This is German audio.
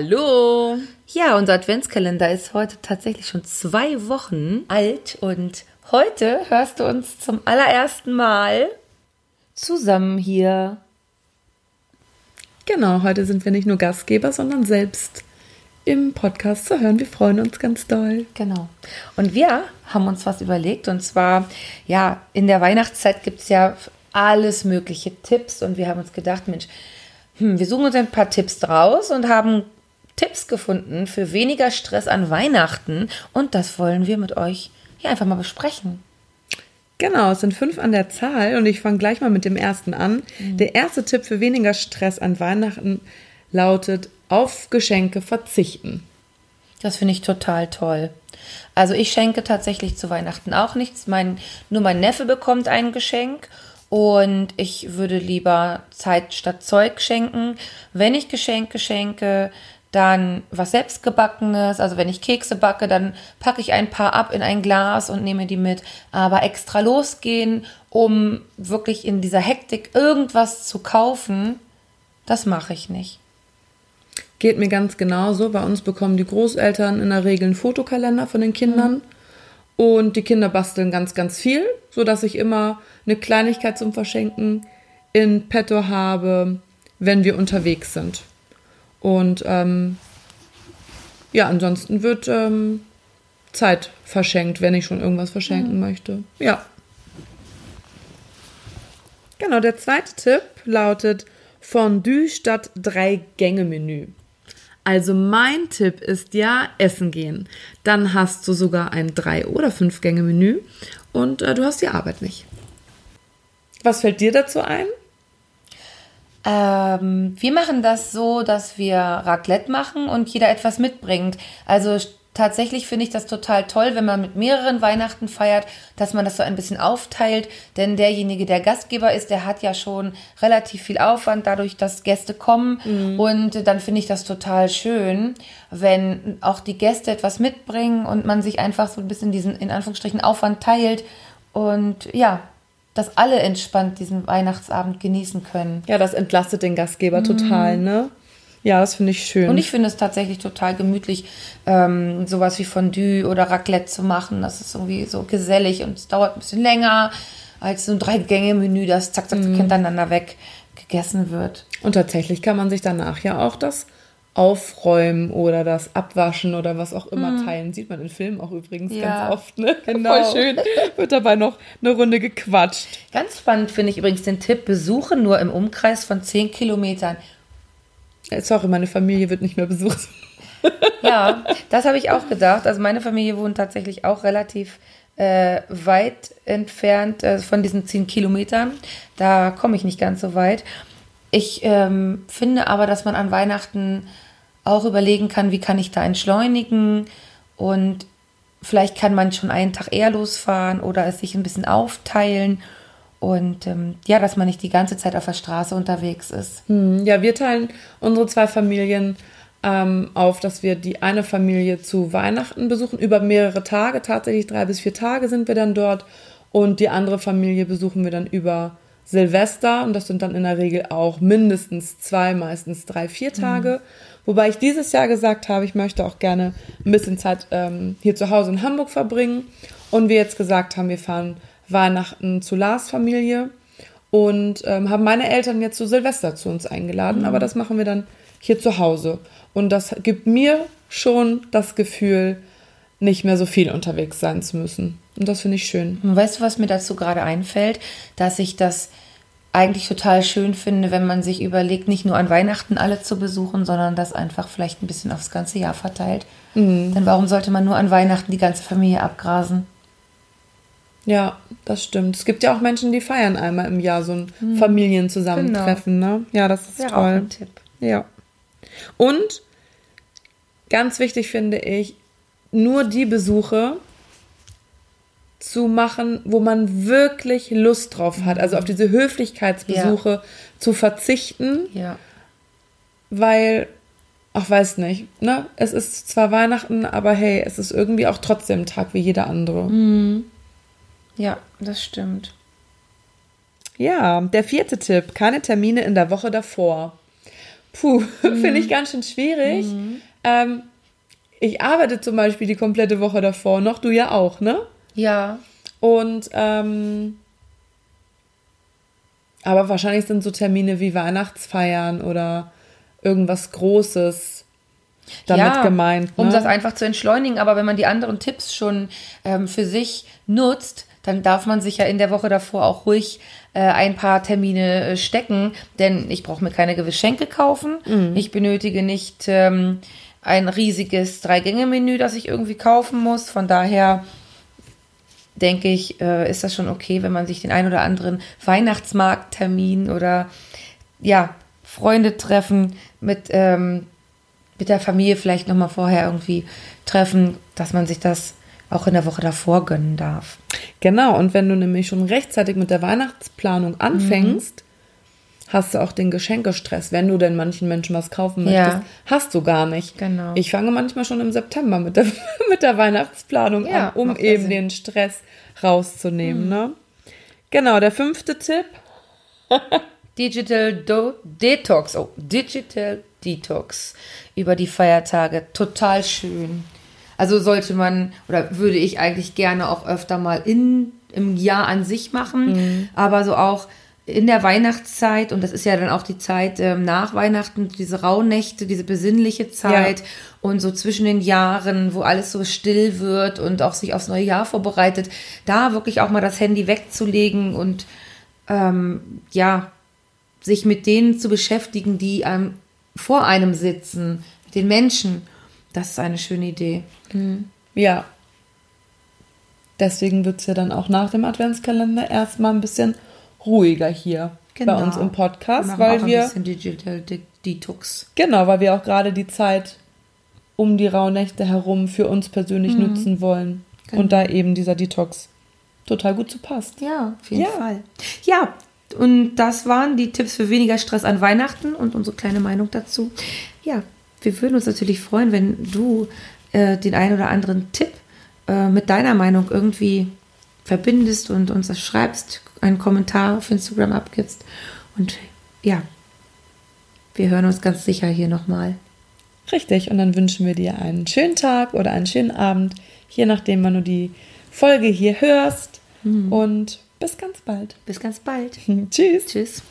Hallo! Ja, unser Adventskalender ist heute tatsächlich schon zwei Wochen alt und heute hörst du uns zum allerersten Mal zusammen hier. Genau, heute sind wir nicht nur Gastgeber, sondern selbst im Podcast zu hören. Wir freuen uns ganz doll. Genau. Und wir haben uns was überlegt und zwar, ja, in der Weihnachtszeit gibt es ja alles mögliche Tipps und wir haben uns gedacht, Mensch, hm, wir suchen uns ein paar Tipps draus und haben Tipps gefunden für weniger Stress an Weihnachten und das wollen wir mit euch hier einfach mal besprechen. Genau, es sind fünf an der Zahl und ich fange gleich mal mit dem ersten an. Mhm. Der erste Tipp für weniger Stress an Weihnachten lautet, auf Geschenke verzichten. Das finde ich total toll. Also ich schenke tatsächlich zu Weihnachten auch nichts. Mein, nur mein Neffe bekommt ein Geschenk und ich würde lieber Zeit statt Zeug schenken. Wenn ich Geschenke schenke, dann was selbstgebackenes, also wenn ich Kekse backe, dann packe ich ein paar ab in ein Glas und nehme die mit. Aber extra losgehen, um wirklich in dieser Hektik irgendwas zu kaufen, das mache ich nicht. Geht mir ganz genauso. Bei uns bekommen die Großeltern in der Regel einen Fotokalender von den Kindern. Mhm. Und die Kinder basteln ganz, ganz viel, sodass ich immer eine Kleinigkeit zum Verschenken in petto habe, wenn wir unterwegs sind. Und ähm, ja, ansonsten wird ähm, Zeit verschenkt, wenn ich schon irgendwas verschenken mhm. möchte. Ja. Genau, der zweite Tipp lautet Fondue statt Drei-Gänge-Menü. Also mein Tipp ist ja essen gehen. Dann hast du sogar ein Drei- oder Fünf-Gänge-Menü und äh, du hast die Arbeit nicht. Was fällt dir dazu ein? Ähm, wir machen das so, dass wir Raclette machen und jeder etwas mitbringt. Also tatsächlich finde ich das total toll, wenn man mit mehreren Weihnachten feiert, dass man das so ein bisschen aufteilt. Denn derjenige, der Gastgeber ist, der hat ja schon relativ viel Aufwand, dadurch, dass Gäste kommen. Mhm. Und dann finde ich das total schön, wenn auch die Gäste etwas mitbringen und man sich einfach so ein bisschen diesen, in Anführungsstrichen, Aufwand teilt. Und ja, dass alle entspannt diesen Weihnachtsabend genießen können. Ja, das entlastet den Gastgeber mhm. total, ne? Ja, das finde ich schön. Und ich finde es tatsächlich total gemütlich, ähm, sowas wie Fondue oder Raclette zu machen. Das ist irgendwie so gesellig und es dauert ein bisschen länger als so ein Drei-Gänge-Menü, das zack, zack, zack mm. hintereinander weg gegessen wird. Und tatsächlich kann man sich danach ja auch das Aufräumen oder das Abwaschen oder was auch immer mm. teilen. Sieht man in Filmen auch übrigens ja, ganz oft. Ne? Genau. Voll schön. Wird dabei noch eine Runde gequatscht. Ganz spannend finde ich übrigens den Tipp, Besuche nur im Umkreis von 10 Kilometern. Äh, sorry, meine Familie wird nicht mehr besucht. ja, das habe ich auch gedacht. Also meine Familie wohnt tatsächlich auch relativ äh, weit entfernt äh, von diesen 10 Kilometern. Da komme ich nicht ganz so weit. Ich ähm, finde aber, dass man an Weihnachten auch überlegen kann, wie kann ich da entschleunigen und vielleicht kann man schon einen Tag eher losfahren oder es sich ein bisschen aufteilen und ähm, ja, dass man nicht die ganze Zeit auf der Straße unterwegs ist. Hm, ja, wir teilen unsere zwei Familien ähm, auf, dass wir die eine Familie zu Weihnachten besuchen, über mehrere Tage, tatsächlich drei bis vier Tage sind wir dann dort und die andere Familie besuchen wir dann über Silvester und das sind dann in der Regel auch mindestens zwei, meistens drei, vier Tage. Mhm. Wobei ich dieses Jahr gesagt habe, ich möchte auch gerne ein bisschen Zeit ähm, hier zu Hause in Hamburg verbringen. Und wir jetzt gesagt haben, wir fahren Weihnachten zu Lars Familie und ähm, haben meine Eltern jetzt zu Silvester zu uns eingeladen. Mhm. Aber das machen wir dann hier zu Hause. Und das gibt mir schon das Gefühl, nicht mehr so viel unterwegs sein zu müssen. Und das finde ich schön. Und weißt du, was mir dazu gerade einfällt? Dass ich das eigentlich total schön finde, wenn man sich überlegt, nicht nur an Weihnachten alle zu besuchen, sondern das einfach vielleicht ein bisschen aufs ganze Jahr verteilt. Mhm. Denn warum sollte man nur an Weihnachten die ganze Familie abgrasen? Ja, das stimmt. Es gibt ja auch Menschen, die feiern einmal im Jahr so ein mhm. Familienzusammentreffen. Genau. Ne? Ja, das ist Wäre toll. Auch ein Tipp. Ja. Und ganz wichtig finde ich, nur die Besuche, zu machen, wo man wirklich Lust drauf hat. Also auf diese Höflichkeitsbesuche ja. zu verzichten. Ja. Weil, ach weiß nicht, ne? Es ist zwar Weihnachten, aber hey, es ist irgendwie auch trotzdem ein Tag wie jeder andere. Mhm. Ja, das stimmt. Ja, der vierte Tipp, keine Termine in der Woche davor. puh, finde ich ganz schön schwierig. Ähm, ich arbeite zum Beispiel die komplette Woche davor noch, du ja auch, ne? Ja. Und ähm, aber wahrscheinlich sind so Termine wie Weihnachtsfeiern oder irgendwas Großes damit ja, gemeint. Um ne? das einfach zu entschleunigen. Aber wenn man die anderen Tipps schon ähm, für sich nutzt, dann darf man sich ja in der Woche davor auch ruhig äh, ein paar Termine äh, stecken. Denn ich brauche mir keine Geschenke kaufen. Mhm. Ich benötige nicht ähm, ein riesiges Drei-Gänge-Menü, das ich irgendwie kaufen muss. Von daher denke ich, äh, ist das schon okay, wenn man sich den ein oder anderen Weihnachtsmarkttermin oder ja, Freunde treffen mit, ähm, mit der Familie vielleicht nochmal vorher irgendwie treffen, dass man sich das auch in der Woche davor gönnen darf. Genau, und wenn du nämlich schon rechtzeitig mit der Weihnachtsplanung anfängst, hast du auch den Geschenkestress. Wenn du denn manchen Menschen was kaufen Ja. möchtest, hast du gar nicht. Genau. Ich fange manchmal schon im September mit der, mit der Weihnachtsplanung Ja, an, um ja eben Sinn. den Stress rauszunehmen. Ne? Genau, der fünfte Tipp. Digital Do Detox, oh, Digital Detox über die Feiertage. Total schön. Also sollte man oder würde ich eigentlich gerne auch öfter mal in, im Jahr an sich machen, aber so auch in der Weihnachtszeit und das ist ja dann auch die Zeit ähm, nach Weihnachten, diese Rauhnächte, diese besinnliche Zeit und so zwischen den Jahren, wo alles so still wird und auch sich aufs neue Jahr vorbereitet, da wirklich auch mal das Handy wegzulegen und ähm, ja, sich mit denen zu beschäftigen, die ähm, vor einem sitzen, den Menschen. Das ist eine schöne Idee. Ja. Deswegen wird es ja dann auch nach dem Adventskalender erstmal ein bisschen ruhiger hier bei uns im Podcast, Genau. machen weil auch ein wir bisschen Digital De Detox. Genau, weil wir auch gerade die Zeit um die Rauhnächte herum für uns persönlich Mhm. nutzen wollen. Genau. Und da eben dieser Detox total gut zu passt. Ja, auf jeden Ja. Fall. Ja, und das waren die Tipps für weniger Stress an Weihnachten und unsere kleine Meinung dazu. Ja, wir würden uns natürlich freuen, wenn du äh, den einen oder anderen Tipp äh, mit deiner Meinung irgendwie verbindest und uns das schreibst, einen Kommentar auf Instagram abgibst. Und ja, wir hören uns ganz sicher hier nochmal. Richtig, und dann wünschen wir dir einen schönen Tag oder einen schönen Abend, je nachdem, wann du die Folge hier hörst. Mhm. Und bis ganz bald. Bis ganz bald. Tschüss. Tschüss.